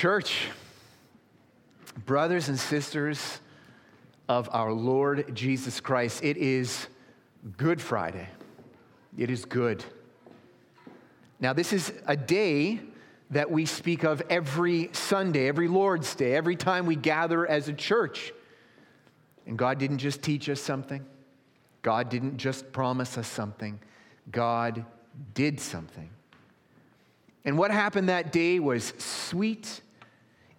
Church, brothers and sisters of our Lord Jesus Christ, it is Good Friday. It is good. Now, this is a day that we speak of every Sunday, every Lord's Day, every time we gather as a church. And God didn't just teach us something, God didn't just promise us something, God did something. And what happened that day was sweet,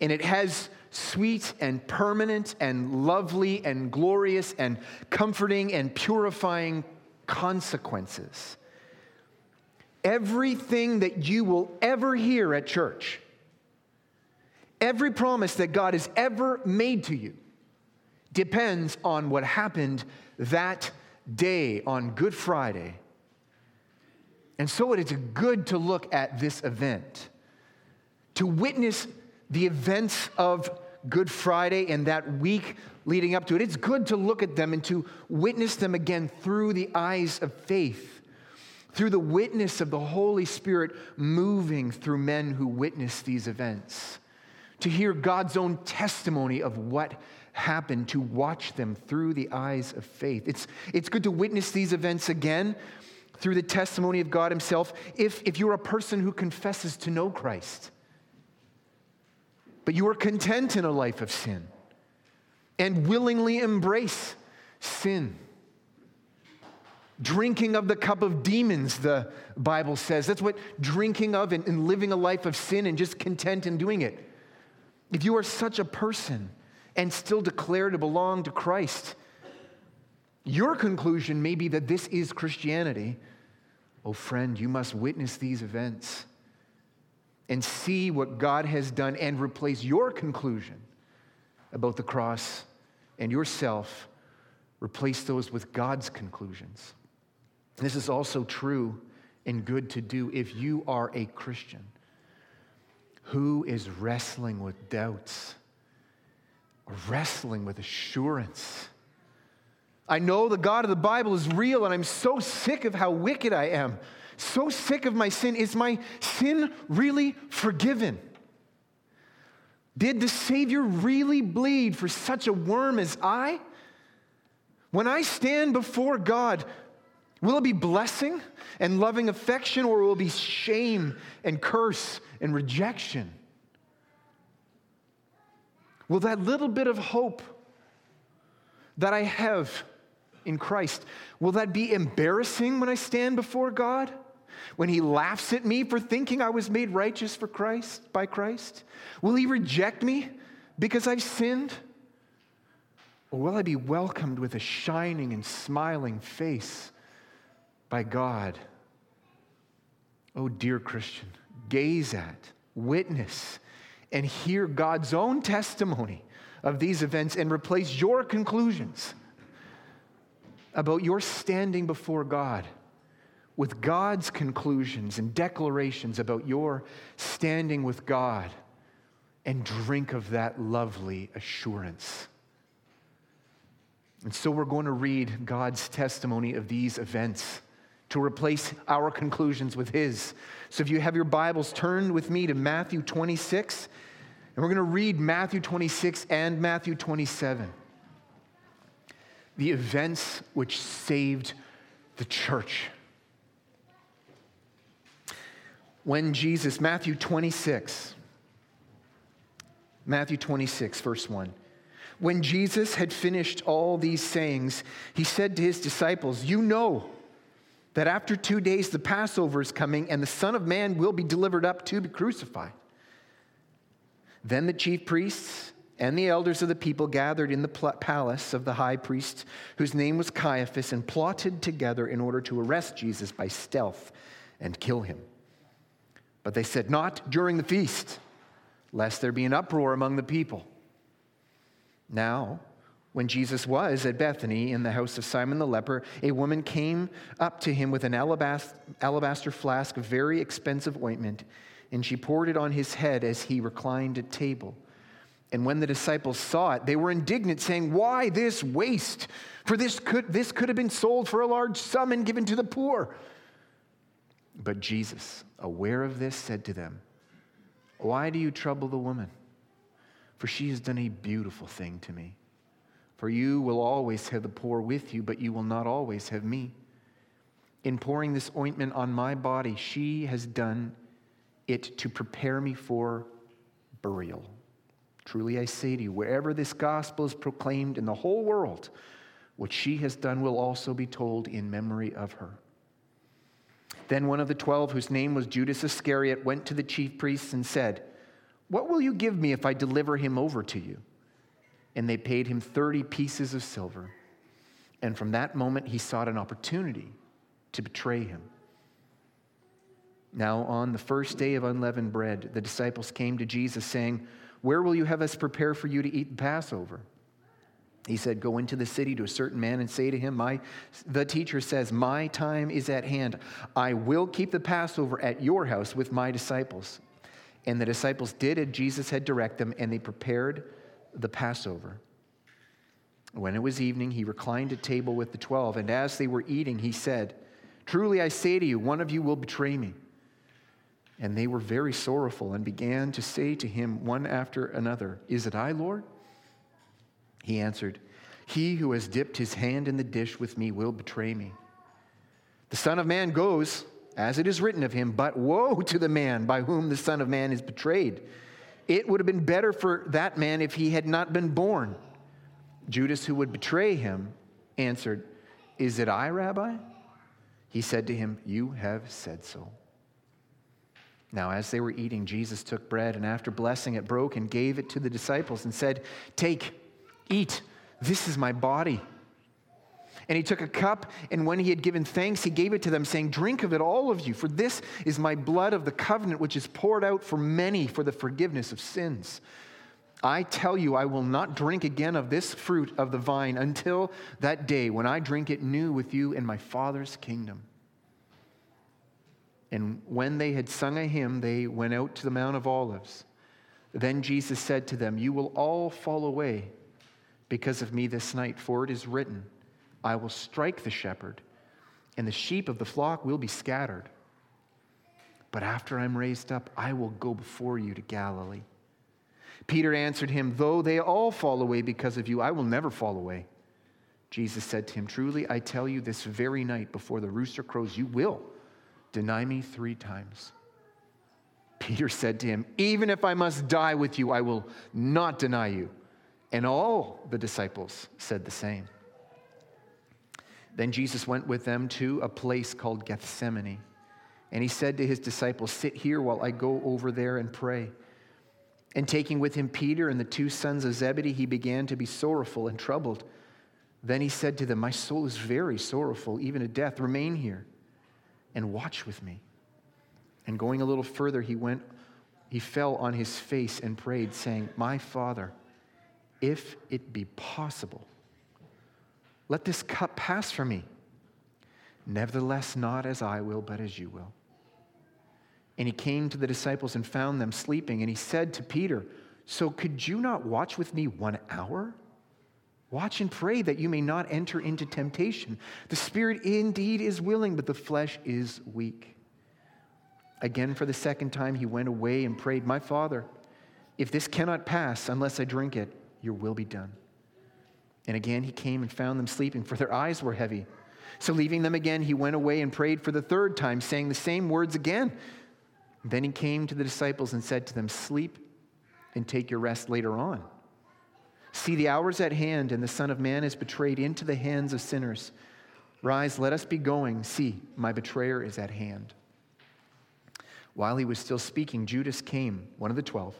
and it has sweet and permanent and lovely and glorious and comforting and purifying consequences. Everything that you will ever hear at church, every promise that God has ever made to you, depends on what happened that day on Good Friday and so it is good to look at this event, to witness the events of Good Friday and that week leading up to it. It's good to look at them and to witness them again through the eyes of faith, through the witness of the Holy Spirit moving through men who witness these events, to hear God's own testimony of what happened, to watch them through the eyes of faith. It's, it's good to witness these events again through the testimony of God Himself if, if you're a person who confesses to know Christ. But you are content in a life of sin and willingly embrace sin. Drinking of the cup of demons, the Bible says. That's what drinking of and, and living a life of sin and just content in doing it. If you are such a person and still declare to belong to Christ, your conclusion may be that this is Christianity Oh, friend, you must witness these events and see what God has done and replace your conclusion about the cross and yourself, replace those with God's conclusions. This is also true and good to do if you are a Christian who is wrestling with doubts, wrestling with assurance I know the God of the Bible is real, and I'm so sick of how wicked I am. So sick of my sin. Is my sin really forgiven? Did the Savior really bleed for such a worm as I? When I stand before God, will it be blessing and loving affection, or will it be shame and curse and rejection? Will that little bit of hope that I have in Christ. Will that be embarrassing when I stand before God? When he laughs at me for thinking I was made righteous for Christ by Christ? Will he reject me because I've sinned? Or will I be welcomed with a shining and smiling face by God? Oh, dear Christian, gaze at, witness, and hear God's own testimony of these events and replace your conclusions about your standing before God with God's conclusions and declarations about your standing with God and drink of that lovely assurance. And so we're going to read God's testimony of these events to replace our conclusions with His. So if you have your Bibles, turn with me to Matthew 26, and we're going to read Matthew 26 and Matthew 27 the events which saved the church. When Jesus, Matthew 26, Matthew 26, verse 1. When Jesus had finished all these sayings, he said to his disciples, You know that after two days the Passover is coming, and the Son of Man will be delivered up to be crucified. Then the chief priests and the elders of the people gathered in the palace of the high priest, whose name was Caiaphas, and plotted together in order to arrest Jesus by stealth and kill him. But they said, Not during the feast, lest there be an uproar among the people. Now, when Jesus was at Bethany in the house of Simon the leper, a woman came up to him with an alabaster alabaster flask of very expensive ointment, and she poured it on his head as he reclined at table. And when the disciples saw it, they were indignant, saying, Why this waste? For this could, this could have been sold for a large sum and given to the poor. But Jesus, aware of this, said to them, Why do you trouble the woman? For she has done a beautiful thing to me. For you will always have the poor with you, but you will not always have me. In pouring this ointment on my body, she has done it to prepare me for burial. Truly I say to you, wherever this gospel is proclaimed in the whole world, what she has done will also be told in memory of her. Then one of the twelve, whose name was Judas Iscariot, went to the chief priests and said, What will you give me if I deliver him over to you? And they paid him 30 pieces of silver. And from that moment, he sought an opportunity to betray him. Now, on the first day of unleavened bread, the disciples came to Jesus, saying, Where will you have us prepare for you to eat the Passover? He said, Go into the city to a certain man and say to him, My, The teacher says, My time is at hand. I will keep the Passover at your house with my disciples. And the disciples did as Jesus had directed them, and they prepared the Passover. When it was evening, he reclined at table with the twelve, and as they were eating, he said, Truly I say to you, one of you will betray me. And they were very sorrowful and began to say to him one after another, Is it I, Lord? He answered, He who has dipped his hand in the dish with me will betray me. The Son of Man goes, as it is written of him, but woe to the man by whom the Son of Man is betrayed. It would have been better for that man if he had not been born. Judas, who would betray him, answered, Is it I, Rabbi? He said to him, You have said so. Now, as they were eating, Jesus took bread and after blessing it, broke and gave it to the disciples and said, Take, Eat, this is my body. And he took a cup, and when he had given thanks, he gave it to them, saying, Drink of it, all of you, for this is my blood of the covenant, which is poured out for many for the forgiveness of sins. I tell you, I will not drink again of this fruit of the vine until that day when I drink it new with you in my Father's kingdom. And when they had sung a hymn, they went out to the Mount of Olives. Then Jesus said to them, You will all fall away because of me this night, for it is written, I will strike the shepherd, and the sheep of the flock will be scattered. But after I'm raised up, I will go before you to Galilee. Peter answered him, Though they all fall away because of you, I will never fall away. Jesus said to him, Truly, I tell you, this very night before the rooster crows, you will deny me three times. Peter said to him, Even if I must die with you, I will not deny you. And all the disciples said the same. Then Jesus went with them to a place called Gethsemane. And he said to his disciples, Sit here while I go over there and pray. And taking with him Peter and the two sons of Zebedee, he began to be sorrowful and troubled. Then he said to them, My soul is very sorrowful, even to death. Remain here and watch with me. And going a little further, he went, he fell on his face and prayed, saying, My Father, if it be possible, let this cup pass from me. Nevertheless, not as I will, but as you will. And he came to the disciples and found them sleeping. And he said to Peter, So could you not watch with me one hour? Watch and pray that you may not enter into temptation. The spirit indeed is willing, but the flesh is weak. Again, for the second time, he went away and prayed, My Father, if this cannot pass unless I drink it, your will be done. And again he came and found them sleeping, for their eyes were heavy. So leaving them again, he went away and prayed for the third time, saying the same words again. Then he came to the disciples and said to them, Sleep and take your rest later on. See, the hour's at hand, and the Son of Man is betrayed into the hands of sinners. Rise, let us be going. See, my betrayer is at hand. While he was still speaking, Judas came, one of the twelve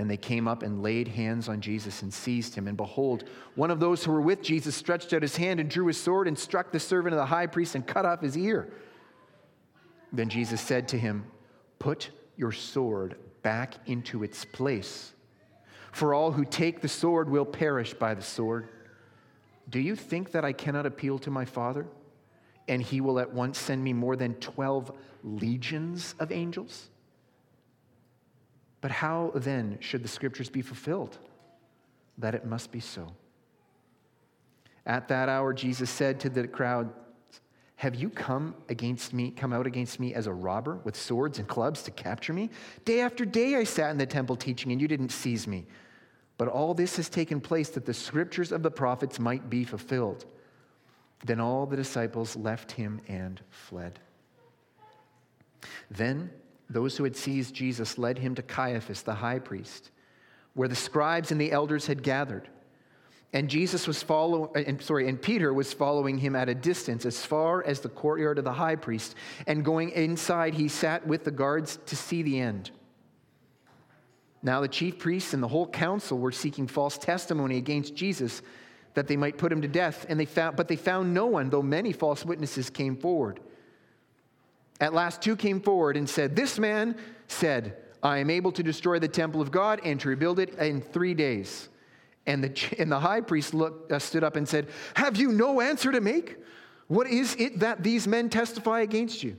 Then they came up and laid hands on Jesus and seized him. And behold, one of those who were with Jesus stretched out his hand and drew his sword and struck the servant of the high priest and cut off his ear. Then Jesus said to him, Put your sword back into its place. For all who take the sword will perish by the sword. Do you think that I cannot appeal to my Father, and he will at once send me more than 12 legions of angels? But how then should the scriptures be fulfilled? That it must be so. At that hour, Jesus said to the crowd, Have you come against me, come out against me as a robber with swords and clubs to capture me? Day after day I sat in the temple teaching, and you didn't seize me. But all this has taken place that the scriptures of the prophets might be fulfilled. Then all the disciples left him and fled. Then those who had seized Jesus led him to Caiaphas, the high priest, where the scribes and the elders had gathered. And Jesus was following, and sorry, and Peter was following him at a distance as far as the courtyard of the high priest. And going inside, he sat with the guards to see the end. Now the chief priests and the whole council were seeking false testimony against Jesus that they might put him to death, and they found, but they found no one, though many false witnesses came forward. At last, two came forward and said, This man said, I am able to destroy the temple of God and to rebuild it in three days. And the, and the high priest looked, uh, stood up and said, Have you no answer to make? What is it that these men testify against you?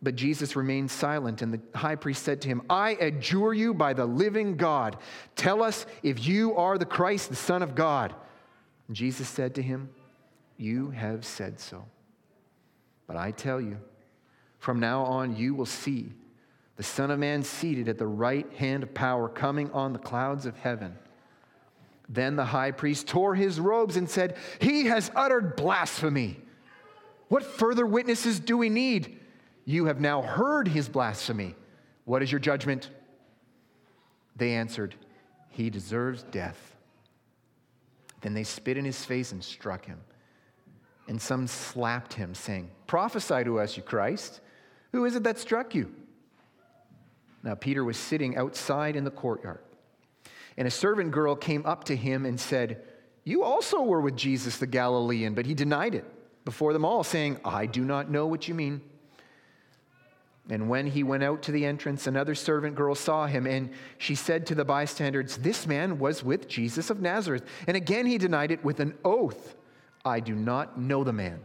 But Jesus remained silent, and the high priest said to him, I adjure you by the living God, tell us if you are the Christ, the Son of God. And Jesus said to him, You have said so. But I tell you, from now on, you will see the Son of Man seated at the right hand of power, coming on the clouds of heaven. Then the high priest tore his robes and said, He has uttered blasphemy. What further witnesses do we need? You have now heard his blasphemy. What is your judgment? They answered, He deserves death. Then they spit in his face and struck him. And some slapped him, saying, Prophesy to us, you Christ. Who is it that struck you? Now, Peter was sitting outside in the courtyard. And a servant girl came up to him and said, You also were with Jesus the Galilean. But he denied it before them all, saying, I do not know what you mean. And when he went out to the entrance, another servant girl saw him, and she said to the bystanders, This man was with Jesus of Nazareth. And again he denied it with an oath, I do not know the man.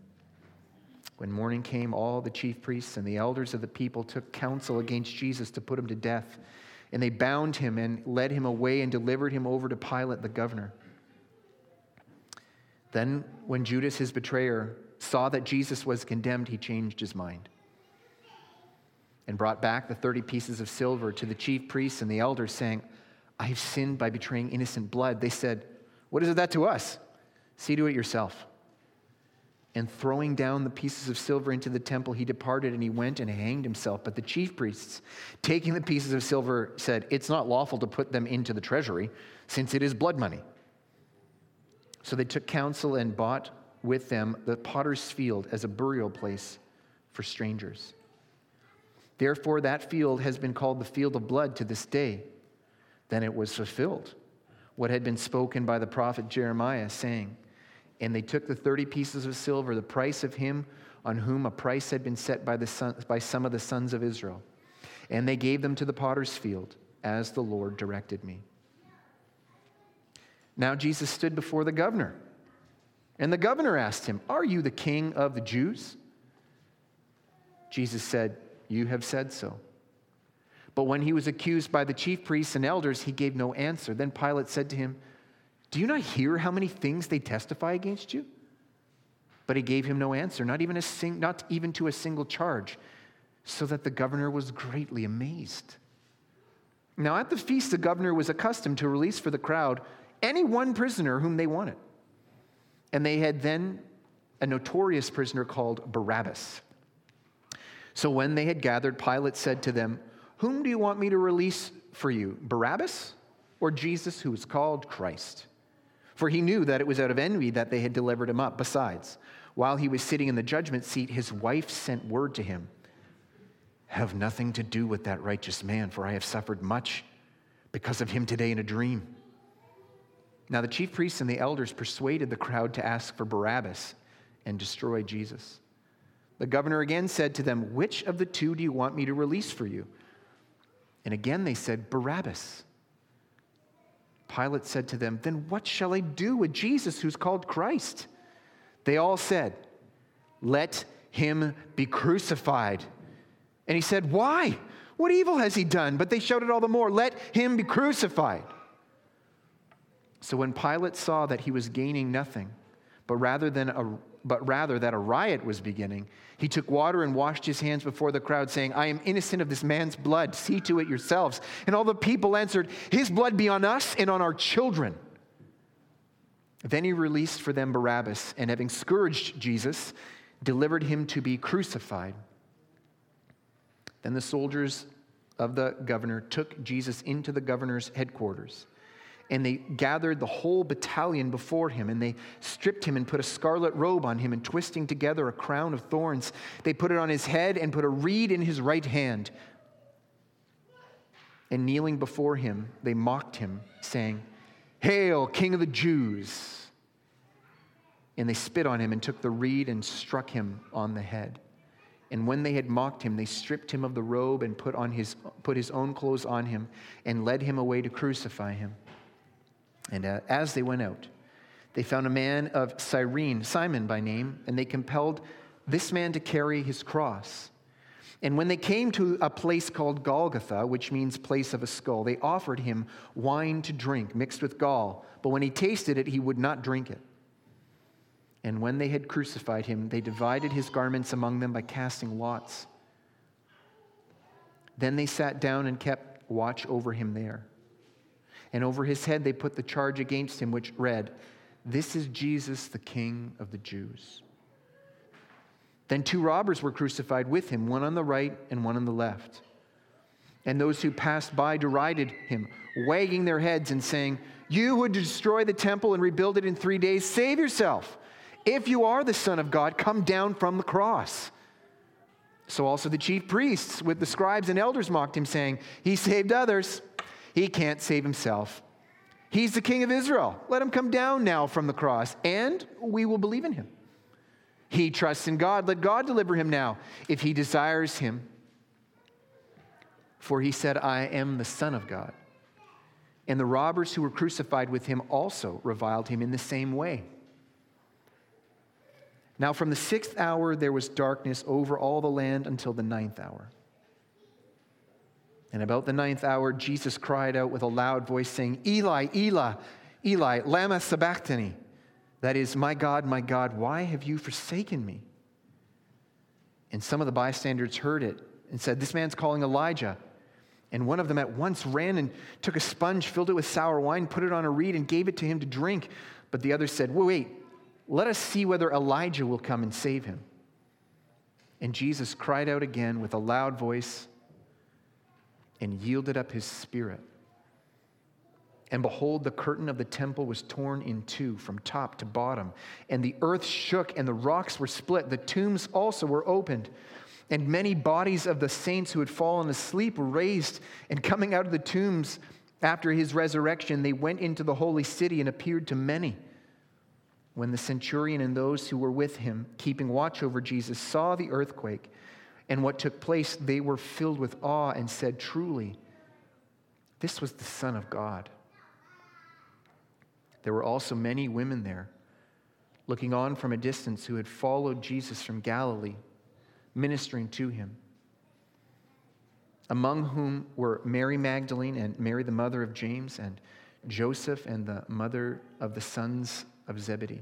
When morning came, all the chief priests and the elders of the people took counsel against Jesus to put him to death. And they bound him and led him away and delivered him over to Pilate the governor. Then, when Judas, his betrayer, saw that Jesus was condemned, he changed his mind and brought back the 30 pieces of silver to the chief priests and the elders, saying, I have sinned by betraying innocent blood. They said, What is it that to us? See to it yourself. And throwing down the pieces of silver into the temple, he departed and he went and hanged himself. But the chief priests, taking the pieces of silver, said, It's not lawful to put them into the treasury, since it is blood money. So they took counsel and bought with them the potter's field as a burial place for strangers. Therefore, that field has been called the field of blood to this day. Then it was fulfilled, what had been spoken by the prophet Jeremiah, saying, and they took the 30 pieces of silver, the price of him on whom a price had been set by, the son, by some of the sons of Israel. And they gave them to the potter's field, as the Lord directed me. Now Jesus stood before the governor. And the governor asked him, Are you the king of the Jews? Jesus said, You have said so. But when he was accused by the chief priests and elders, he gave no answer. Then Pilate said to him, do you not hear how many things they testify against you? But he gave him no answer, not even, a sing, not even to a single charge, so that the governor was greatly amazed. Now, at the feast, the governor was accustomed to release for the crowd any one prisoner whom they wanted. And they had then a notorious prisoner called Barabbas. So when they had gathered, Pilate said to them, Whom do you want me to release for you, Barabbas or Jesus, who is called Christ? For he knew that it was out of envy that they had delivered him up. Besides, While he was sitting in the judgment seat, his wife sent word to him Have nothing to do with that righteous man, for I have suffered much because of him today in a dream. Now, the chief priests and the elders persuaded the crowd to ask for Barabbas and destroy Jesus. The governor again said to them, Which of the two do you want me to release for you? And again they said, Barabbas. Pilate said to them, Then what shall I do with Jesus who's called Christ? They all said, Let him be crucified. And he said, Why? What evil has he done? But they shouted all the more, Let him be crucified. So when Pilate saw that he was gaining nothing, but rather than a but rather that a riot was beginning, he took water and washed his hands before the crowd, saying, I am innocent of this man's blood. See to it yourselves. And all the people answered, His blood be on us and on our children. Then he released for them Barabbas, and having scourged Jesus, delivered him to be crucified. Then the soldiers of the governor took Jesus into the governor's headquarters and they gathered the whole battalion before him, and they stripped him and put a scarlet robe on him, and twisting together a crown of thorns, they put it on his head and put a reed in his right hand. And kneeling before him, they mocked him, saying, Hail, King of the Jews! And they spit on him and took the reed and struck him on the head. And when they had mocked him, they stripped him of the robe and put, on his, put his own clothes on him and led him away to crucify him. And uh, as they went out, they found a man of Cyrene, Simon by name, and they compelled this man to carry his cross. And when they came to a place called Golgotha, which means place of a skull, they offered him wine to drink mixed with gall. But when he tasted it, he would not drink it. And when they had crucified him, they divided his garments among them by casting lots. Then they sat down and kept watch over him there and over his head they put the charge against him, which read, This is Jesus, the King of the Jews. Then two robbers were crucified with him, one on the right and one on the left. And those who passed by derided him, wagging their heads and saying, You who destroy the temple and rebuild it in three days, save yourself. If you are the Son of God, come down from the cross. So also the chief priests with the scribes and elders mocked him, saying, He saved others he can't save himself. He's the king of Israel. Let him come down now from the cross, and we will believe in him. He trusts in God. Let God deliver him now if he desires him. For he said, I am the Son of God. And the robbers who were crucified with him also reviled him in the same way. Now, from the sixth hour, there was darkness over all the land until the ninth hour. And about the ninth hour, Jesus cried out with a loud voice, saying, Eli, Eli, Eli, Lama Sabachthani. That is, My God, my God, why have you forsaken me? And some of the bystanders heard it and said, This man's calling Elijah. And one of them at once ran and took a sponge, filled it with sour wine, put it on a reed, and gave it to him to drink. But the other said, Wait, wait, let us see whether Elijah will come and save him. And Jesus cried out again with a loud voice and yielded up his spirit. And behold, the curtain of the temple was torn in two from top to bottom, and the earth shook, and the rocks were split. The tombs also were opened, and many bodies of the saints who had fallen asleep were raised. And coming out of the tombs after his resurrection, they went into the holy city and appeared to many. When the centurion and those who were with him, keeping watch over Jesus, saw the earthquake, and what took place, they were filled with awe and said, Truly, this was the Son of God. There were also many women there, looking on from a distance, who had followed Jesus from Galilee, ministering to him. Among whom were Mary Magdalene and Mary, the mother of James, and Joseph and the mother of the sons of Zebedee.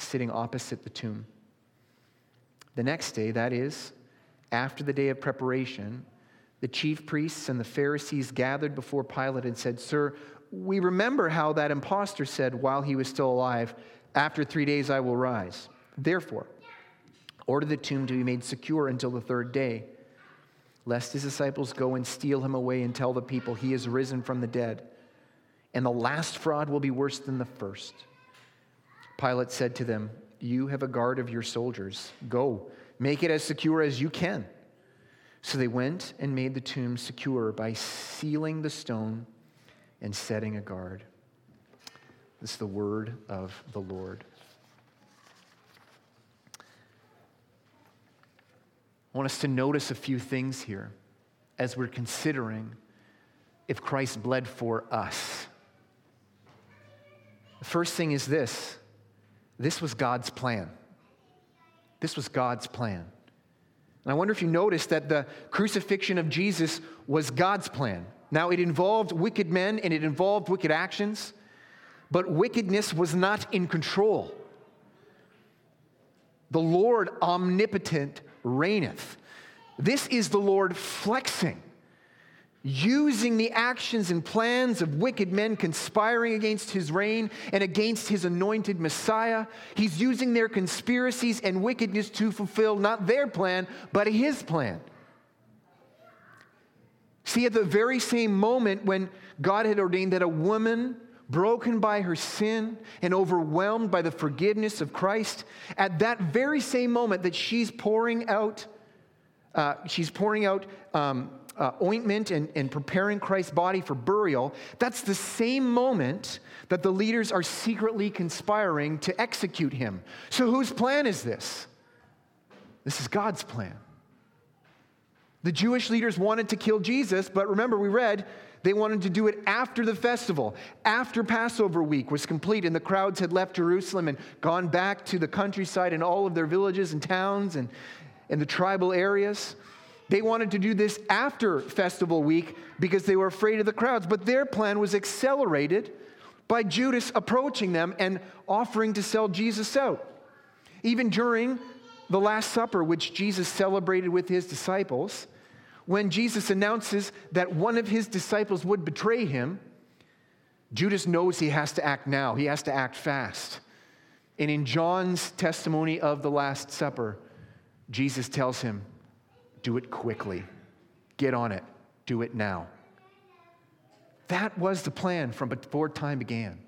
sitting opposite the tomb. The next day, that is, after the day of preparation, the chief priests and the Pharisees gathered before Pilate and said, Sir, we remember how that impostor said while he was still alive, After three days I will rise. Therefore, order the tomb to be made secure until the third day, lest his disciples go and steal him away and tell the people he is risen from the dead. And the last fraud will be worse than the first. Pilate said to them, You have a guard of your soldiers. Go, make it as secure as you can. So they went and made the tomb secure by sealing the stone and setting a guard. This is the word of the Lord. I want us to notice a few things here as we're considering if Christ bled for us. The first thing is this this was God's plan. This was God's plan. And I wonder if you noticed that the crucifixion of Jesus was God's plan. Now, it involved wicked men and it involved wicked actions, but wickedness was not in control. The Lord omnipotent reigneth. This is the Lord flexing using the actions and plans of wicked men conspiring against his reign and against his anointed Messiah. He's using their conspiracies and wickedness to fulfill not their plan, but his plan. See, at the very same moment when God had ordained that a woman broken by her sin and overwhelmed by the forgiveness of Christ, at that very same moment that she's pouring out, uh, she's pouring out um, uh, ointment and, and preparing Christ's body for burial, that's the same moment that the leaders are secretly conspiring to execute him. So, whose plan is this? This is God's plan. The Jewish leaders wanted to kill Jesus, but remember, we read they wanted to do it after the festival, after Passover week was complete, and the crowds had left Jerusalem and gone back to the countryside and all of their villages and towns and, and the tribal areas. They wanted to do this after festival week because they were afraid of the crowds, but their plan was accelerated by Judas approaching them and offering to sell Jesus out. Even during the Last Supper, which Jesus celebrated with his disciples, when Jesus announces that one of his disciples would betray him, Judas knows he has to act now, he has to act fast. And in John's testimony of the Last Supper, Jesus tells him, do it quickly. Get on it. Do it now. That was the plan from before time began.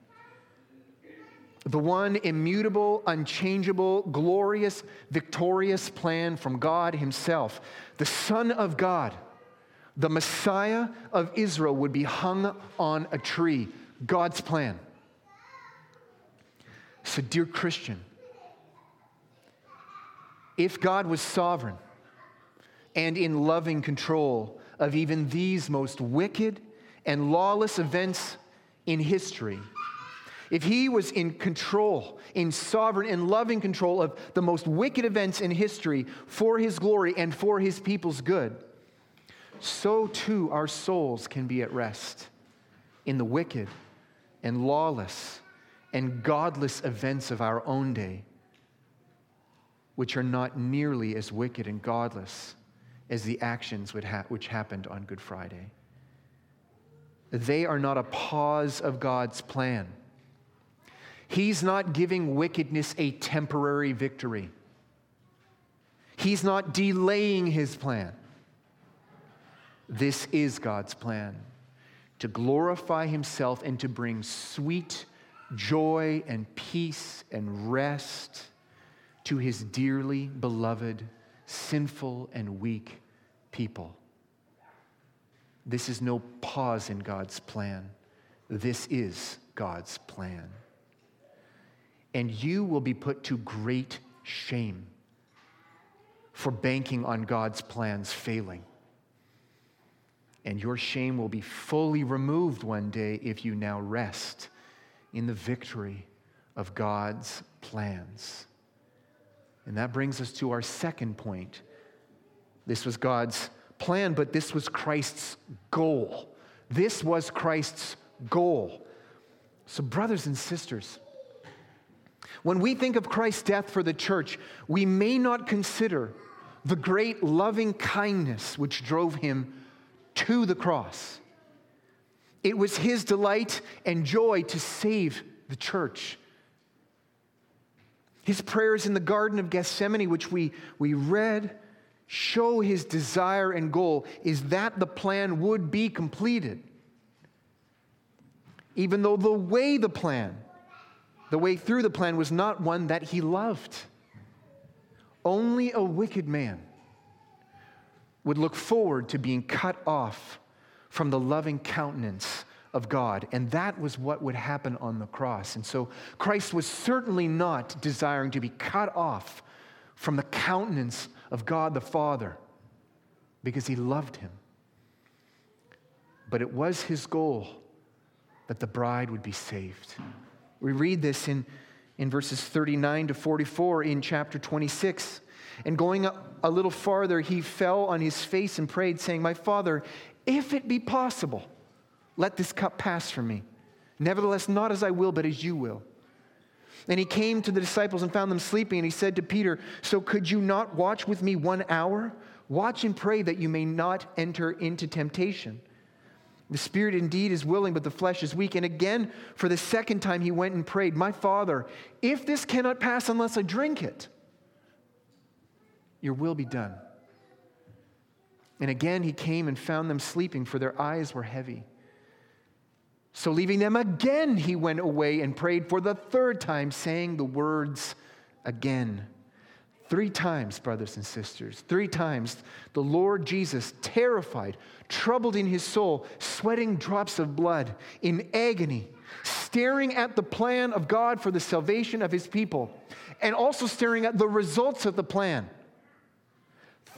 The one immutable, unchangeable, glorious, victorious plan from God Himself. The Son of God, the Messiah of Israel, would be hung on a tree. God's plan. So, dear Christian, if God was sovereign, and in loving control of even these most wicked and lawless events in history. If he was in control, in sovereign and loving control of the most wicked events in history for his glory and for his people's good, so too our souls can be at rest in the wicked and lawless and godless events of our own day, which are not nearly as wicked and godless as the actions which happened on Good Friday. They are not a pause of God's plan. He's not giving wickedness a temporary victory. He's not delaying his plan. This is God's plan to glorify himself and to bring sweet joy and peace and rest to his dearly beloved sinful and weak people. This is no pause in God's plan. This is God's plan. And you will be put to great shame for banking on God's plans failing. And your shame will be fully removed one day if you now rest in the victory of God's plans. And that brings us to our second point. This was God's plan, but this was Christ's goal. This was Christ's goal. So, brothers and sisters, When we think of Christ's death for the church, we may not consider the great loving kindness which drove him to the cross. It was his delight and joy to save the church. His prayers in the Garden of Gethsemane, which we, we read, show his desire and goal is that the plan would be completed. Even though the way the plan, the way through the plan, was not one that he loved. Only a wicked man would look forward to being cut off from the loving countenance of God. And that was what would happen on the cross. And so Christ was certainly not desiring to be cut off from the countenance of God the Father because he loved him. But it was his goal that the bride would be saved. We read this in, in verses 39 to 44 in chapter 26. And going a little farther, he fell on his face and prayed, saying, My Father, if it be possible, let this cup pass from me. Nevertheless, not as I will, but as you will. And he came to the disciples and found them sleeping, and he said to Peter, So could you not watch with me one hour? Watch and pray that you may not enter into temptation. The spirit indeed is willing, but the flesh is weak. And again, for the second time, he went and prayed, My Father, if this cannot pass unless I drink it, your will be done. And again he came and found them sleeping, for their eyes were heavy. So, leaving them again, he went away and prayed for the third time, saying the words again. Three times, brothers and sisters, three times, the Lord Jesus, terrified, troubled in his soul, sweating drops of blood, in agony, staring at the plan of God for the salvation of his people, and also staring at the results of the plan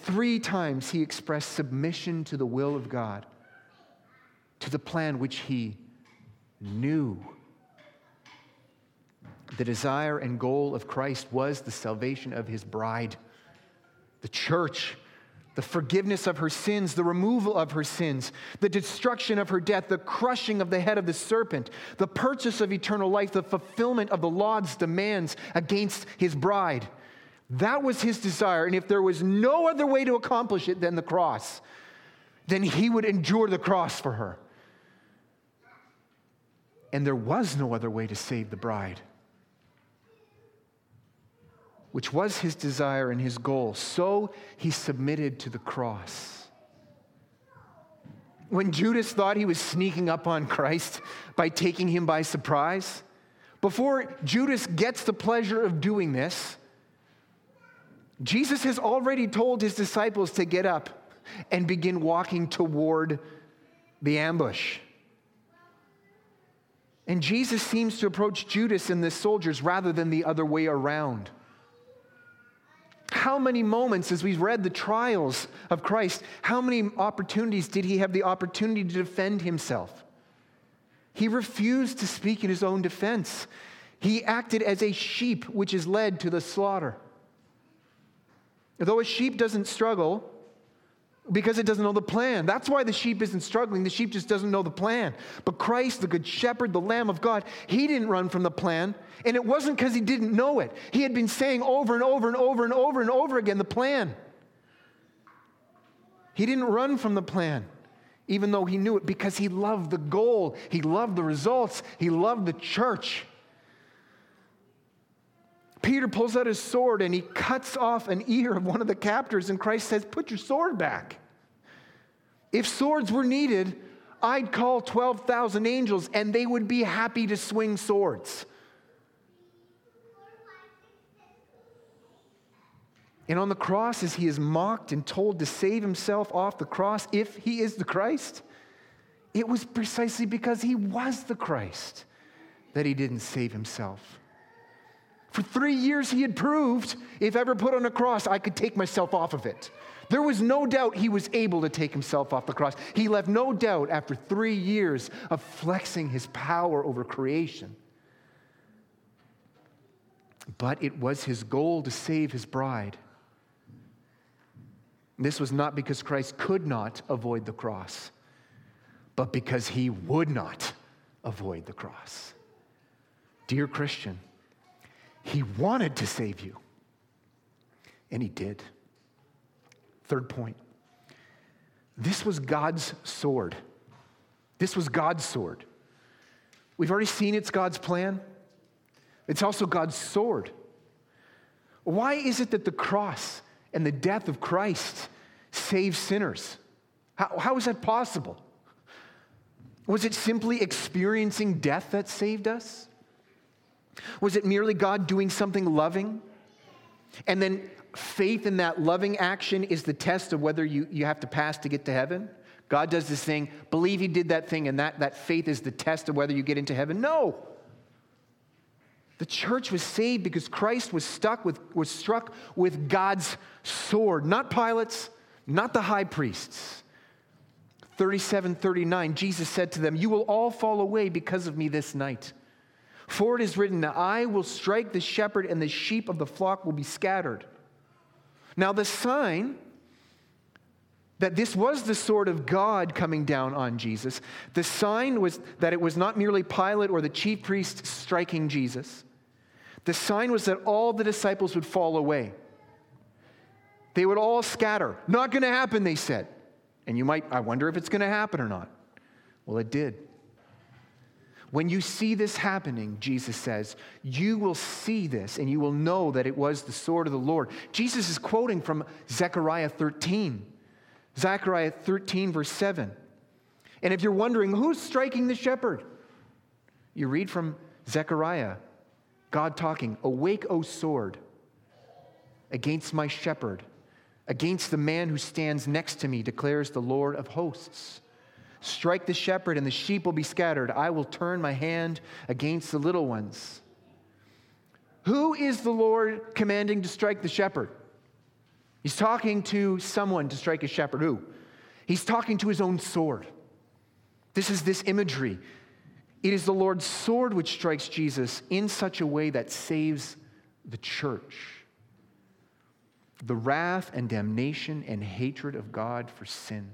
Three times he expressed submission to the will of God, to the plan which he knew. The desire and goal of Christ was the salvation of his bride, the church, the forgiveness of her sins, the removal of her sins, the destruction of her death, the crushing of the head of the serpent, the purchase of eternal life, the fulfillment of the Lord's demands against his bride. That was his desire. And if there was no other way to accomplish it than the cross, then he would endure the cross for her. And there was no other way to save the bride, which was his desire and his goal. So he submitted to the cross. When Judas thought he was sneaking up on Christ by taking him by surprise, before Judas gets the pleasure of doing this, Jesus has already told his disciples to get up and begin walking toward the ambush. And Jesus seems to approach Judas and the soldiers rather than the other way around. How many moments, as we've read the trials of Christ, how many opportunities did he have the opportunity to defend himself? He refused to speak in his own defense. He acted as a sheep which is led to the slaughter. Though a sheep doesn't struggle because it doesn't know the plan. That's why the sheep isn't struggling. The sheep just doesn't know the plan. But Christ, the Good Shepherd, the Lamb of God, he didn't run from the plan. And it wasn't because he didn't know it. He had been saying over and over and over and over and over again the plan. He didn't run from the plan, even though he knew it, because he loved the goal, he loved the results, he loved the church. Peter pulls out his sword and he cuts off an ear of one of the captors, and Christ says, Put your sword back. If swords were needed, I'd call 12,000 angels and they would be happy to swing swords. And on the cross, as he is mocked and told to save himself off the cross, if he is the Christ, it was precisely because he was the Christ that he didn't save himself. For three years, he had proved if ever put on a cross, I could take myself off of it. There was no doubt he was able to take himself off the cross. He left no doubt after three years of flexing his power over creation. But it was his goal to save his bride. This was not because Christ could not avoid the cross, but because he would not avoid the cross. Dear Christian, He wanted to save you. And he did. Third point this was God's sword. This was God's sword. We've already seen it's God's plan, it's also God's sword. Why is it that the cross and the death of Christ save sinners? How, how is that possible? Was it simply experiencing death that saved us? Was it merely God doing something loving? And then faith in that loving action is the test of whether you, you have to pass to get to heaven? God does this thing, believe He did that thing, and that, that faith is the test of whether you get into heaven? No. The church was saved because Christ was stuck with, was struck with God's sword, not Pilate's, not the high priests. 37 39, Jesus said to them, You will all fall away because of me this night. For it is written, I will strike the shepherd, and the sheep of the flock will be scattered. Now, the sign that this was the sword of God coming down on Jesus, the sign was that it was not merely Pilate or the chief priest striking Jesus. The sign was that all the disciples would fall away. They would all scatter. Not going to happen, they said. And you might, I wonder if it's going to happen or not. Well, it did. When you see this happening, Jesus says, you will see this and you will know that it was the sword of the Lord. Jesus is quoting from Zechariah 13. Zechariah 13, verse 7. And if you're wondering, who's striking the shepherd? You read from Zechariah, God talking, Awake, O sword, against my shepherd, against the man who stands next to me, declares the Lord of hosts. Strike the shepherd, and the sheep will be scattered. I will turn my hand against the little ones. Who is the Lord commanding to strike the shepherd? He's talking to someone to strike a shepherd. Who? He's talking to his own sword. This is this imagery. It is the Lord's sword which strikes Jesus in such a way that saves the church. The wrath and damnation and hatred of God for sin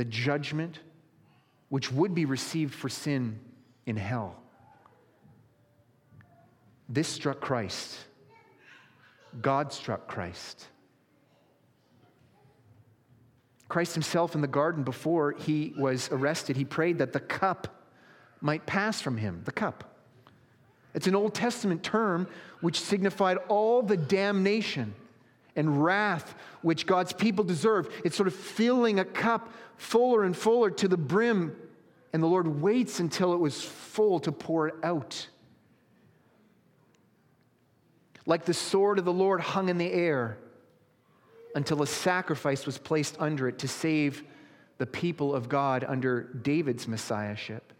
the judgment which would be received for sin in hell. This struck Christ. God struck Christ. Christ himself in the garden, before he was arrested, he prayed that the cup might pass from him. The cup. It's an Old Testament term which signified all the damnation and wrath which God's people deserve. It's sort of filling a cup fuller and fuller to the brim, and the Lord waits until it was full to pour it out. Like the sword of the Lord hung in the air until a sacrifice was placed under it to save the people of God under David's messiahship.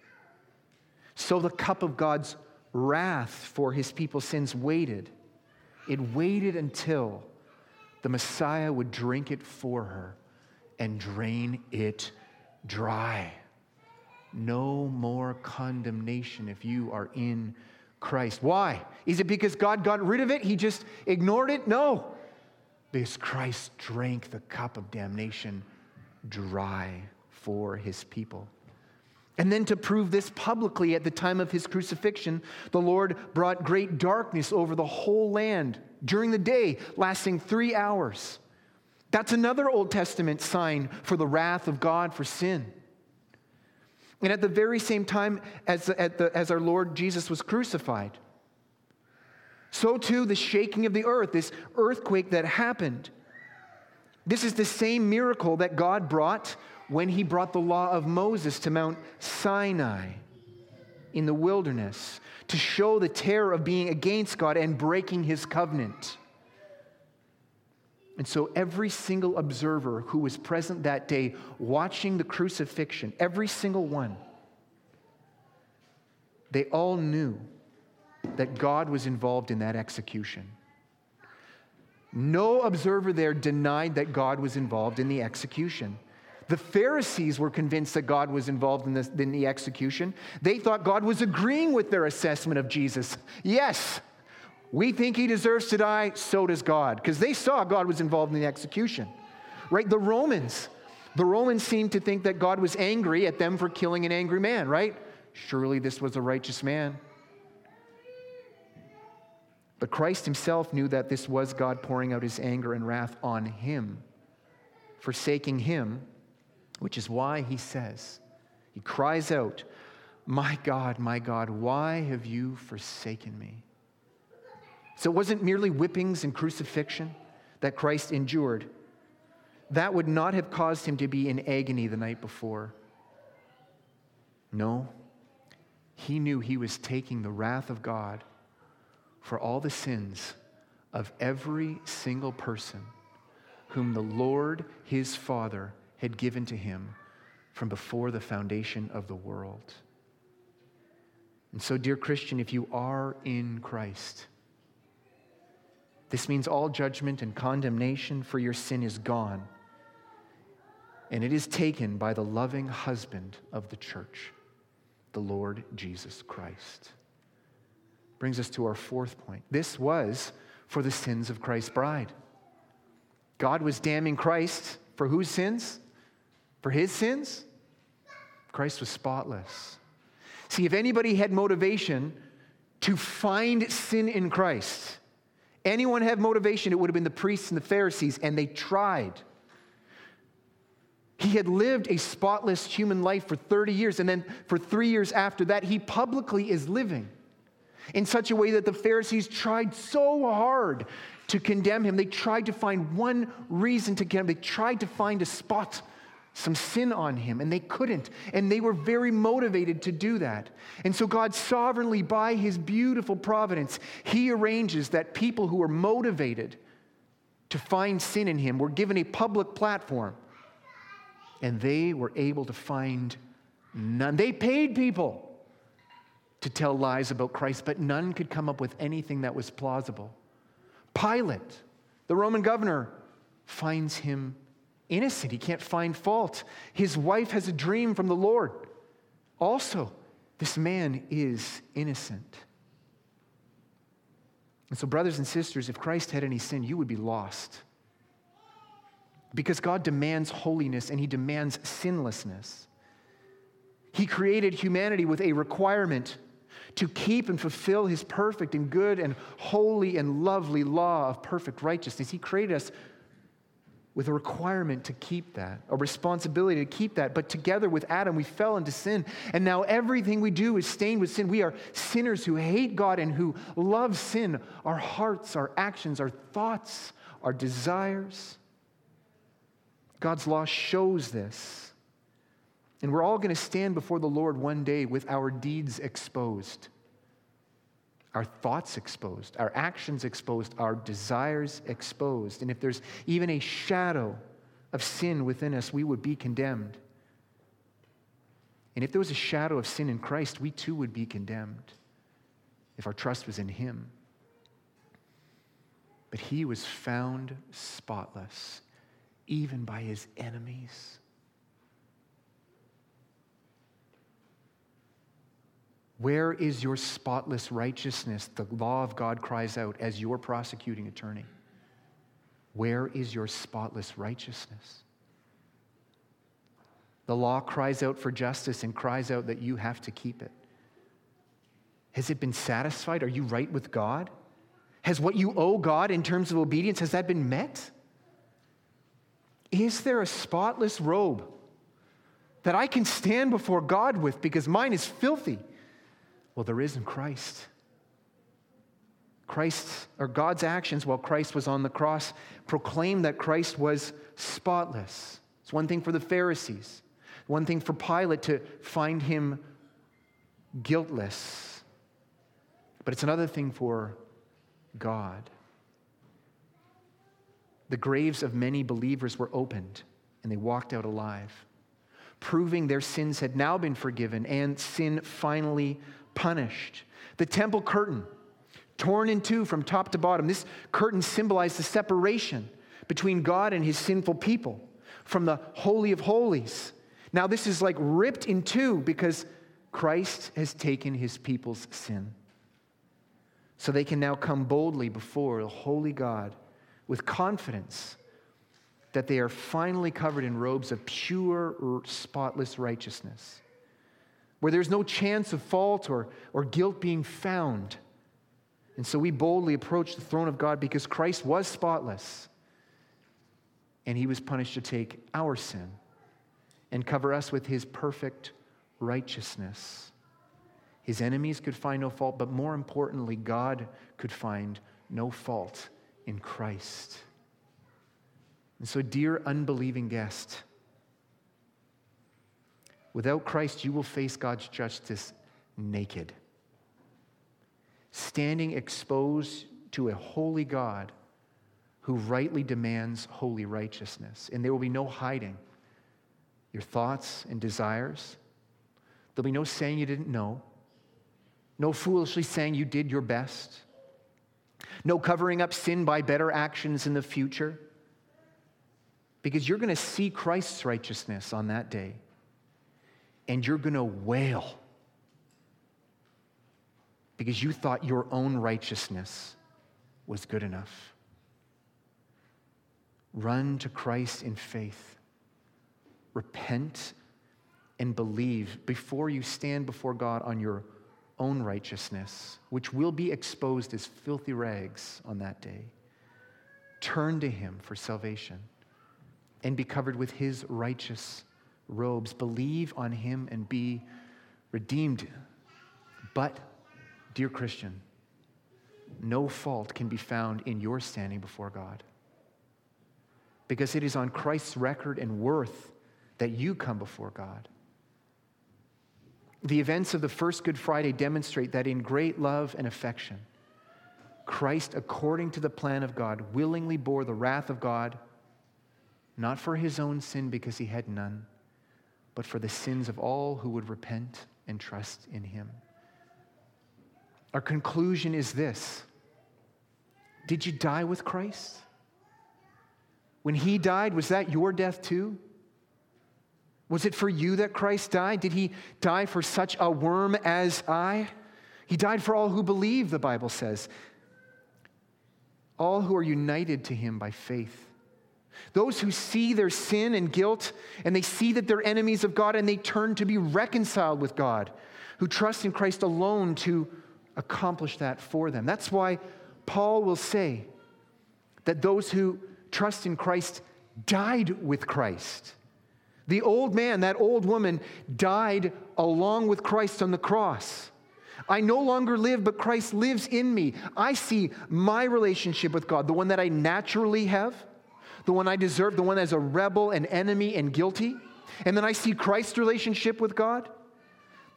So the cup of God's wrath for his people's sins waited. It waited until the Messiah would drink it for her and drain it dry. No more condemnation if you are in Christ. Why? Is it because God got rid of it? He just ignored it? No. Because Christ drank the cup of damnation dry for his people. And then to prove this publicly at the time of his crucifixion, the Lord brought great darkness over the whole land during the day, lasting three hours. That's another Old Testament sign for the wrath of God for sin. And at the very same time as, the, as our Lord Jesus was crucified, so too the shaking of the earth, this earthquake that happened. This is the same miracle that God brought when he brought the law of Moses to Mount Sinai in the wilderness to show the terror of being against God and breaking his covenant. And so, every single observer who was present that day watching the crucifixion, every single one, they all knew that God was involved in that execution. No observer there denied that God was involved in the execution. The Pharisees were convinced that God was involved in, this, in the execution. They thought God was agreeing with their assessment of Jesus. Yes, we think he deserves to die, so does God, because they saw God was involved in the execution. Right? The Romans, the Romans seemed to think that God was angry at them for killing an angry man, right? Surely this was a righteous man. But Christ himself knew that this was God pouring out his anger and wrath on him, forsaking him, which is why he says, he cries out, My God, my God, why have you forsaken me? So it wasn't merely whippings and crucifixion that Christ endured. That would not have caused him to be in agony the night before. No, he knew he was taking the wrath of God for all the sins of every single person whom the Lord his Father had given to him from before the foundation of the world. And so, dear Christian, if you are in Christ, this means all judgment and condemnation for your sin is gone, and it is taken by the loving husband of the church, the Lord Jesus Christ brings us to our fourth point. This was for the sins of Christ's bride. God was damning Christ for whose sins? For his sins? Christ was spotless. See, if anybody had motivation to find sin in Christ, anyone had motivation, it would have been the priests and the Pharisees, and they tried. He had lived a spotless human life for 30 years, and then for three years after that, he publicly is living in such a way that the Pharisees tried so hard to condemn him. They tried to find one reason to condemn him. They tried to find a spot, some sin on him, and they couldn't. And they were very motivated to do that. And so, God sovereignly, by his beautiful providence, he arranges that people who are motivated to find sin in him were given a public platform. And they were able to find none. They paid people to tell lies about Christ, but none could come up with anything that was plausible. Pilate, the Roman governor, finds him innocent. He can't find fault. His wife has a dream from the Lord. Also, this man is innocent. And so, brothers and sisters, if Christ had any sin, you would be lost. Because God demands holiness and He demands sinlessness. He created humanity with a requirement to keep and fulfill his perfect and good and holy and lovely law of perfect righteousness. He created us with a requirement to keep that, a responsibility to keep that. But together with Adam, we fell into sin. And now everything we do is stained with sin. We are sinners who hate God and who love sin. Our hearts, our actions, our thoughts, our desires. God's law shows this. And we're all going to stand before the Lord one day with our deeds exposed, our thoughts exposed, our actions exposed, our desires exposed. And if there's even a shadow of sin within us, we would be condemned. And if there was a shadow of sin in Christ, we too would be condemned if our trust was in Him. But He was found spotless, even by His enemies. Where is your spotless righteousness? The law of God cries out as your prosecuting attorney. Where is your spotless righteousness? The law cries out for justice and cries out that you have to keep it. Has it been satisfied? Are you right with God? Has what you owe God in terms of obedience has that been met? Is there a spotless robe that I can stand before God with because mine is filthy? Well, there is in Christ. Christ, or God's actions while Christ was on the cross, proclaimed that Christ was spotless. It's one thing for the Pharisees, one thing for Pilate to find him guiltless, but it's another thing for God. The graves of many believers were opened, and they walked out alive, proving their sins had now been forgiven and sin finally punished. The temple curtain, torn in two from top to bottom. This curtain symbolized the separation between God and his sinful people from the Holy of Holies. Now, this is like ripped in two because Christ has taken his people's sin. So they can now come boldly before the holy God with confidence that they are finally covered in robes of pure, spotless righteousness where there's no chance of fault or, or guilt being found. And so we boldly approach the throne of God because Christ was spotless and he was punished to take our sin and cover us with his perfect righteousness. His enemies could find no fault, but more importantly, God could find no fault in Christ. And so, dear unbelieving guest, without Christ, you will face God's justice naked, standing exposed to a holy God who rightly demands holy righteousness. And there will be no hiding your thoughts and desires. There'll be no saying you didn't know, no foolishly saying you did your best, no covering up sin by better actions in the future. Because you're going to see Christ's righteousness on that day, and you're going to wail because you thought your own righteousness was good enough. Run to Christ in faith. Repent and believe before you stand before God on your own righteousness, which will be exposed as filthy rags on that day. Turn to Him for salvation and be covered with His righteous robes. Believe on Him and be redeemed. But, dear Christian, no fault can be found in your standing before God because it is on Christ's record and worth that you come before God. The events of the first Good Friday demonstrate that in great love and affection, Christ, according to the plan of God, willingly bore the wrath of God, not for his own sin because he had none, but for the sins of all who would repent and trust in him. Our conclusion is this Did you die with Christ? When he died, was that your death too? Was it for you that Christ died? Did he die for such a worm as I? He died for all who believe, the Bible says. All who are united to him by faith. Those who see their sin and guilt and they see that they're enemies of God and they turn to be reconciled with God, who trust in Christ alone to accomplish that for them. That's why Paul will say that those who trust in Christ died with Christ. The old man, that old woman, died along with Christ on the cross. I no longer live, but Christ lives in me. I see my relationship with God, the one that I naturally have, the one I deserve, the one as a rebel and enemy and guilty. And then I see Christ's relationship with God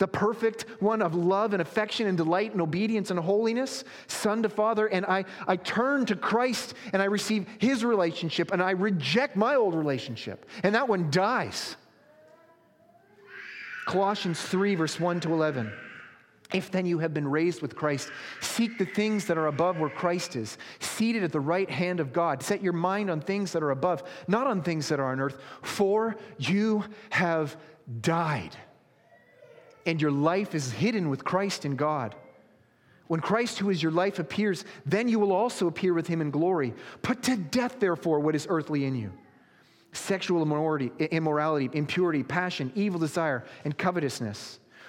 the perfect one of love and affection and delight and obedience and holiness, son to father, and I, I turn to Christ and I receive his relationship and I reject my old relationship, and that one dies. Colossians 3, verse 1 to 11. If then you have been raised with Christ, seek the things that are above where Christ is, seated at the right hand of God. Set your mind on things that are above, not on things that are on earth, for you have died and your life is hidden with Christ in God. When Christ, who is your life, appears, then you will also appear with him in glory. Put to death, therefore, what is earthly in you sexual immorality, immorality, impurity, passion, evil desire, and covetousness,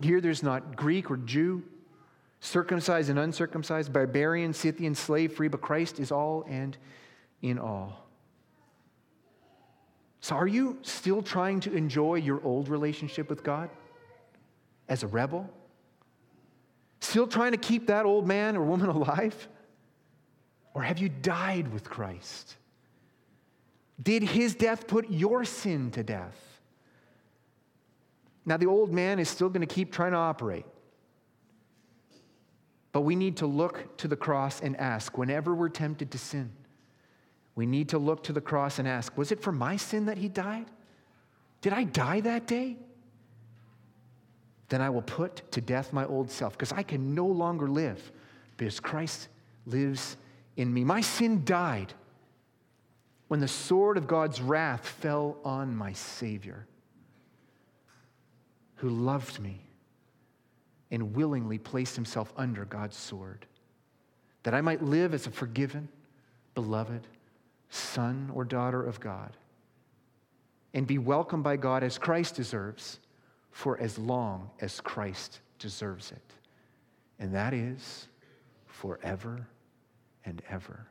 Here there's not Greek or Jew, circumcised and uncircumcised, barbarian, Scythian, slave, free, but Christ is all and in all. So, are you still trying to enjoy your old relationship with God as a rebel? Still trying to keep that old man or woman alive? Or have you died with Christ? Did his death put your sin to death? Now, the old man is still going to keep trying to operate. But we need to look to the cross and ask whenever we're tempted to sin we need to look to the cross and ask Was it for my sin that he died? Did I die that day? Then I will put to death my old self because I can no longer live because Christ lives in me. My sin died when the sword of God's wrath fell on my Savior, who loved me and willingly placed himself under God's sword, that I might live as a forgiven, beloved son or daughter of God and be welcomed by God as Christ deserves for as long as Christ deserves it. And that is forever and ever.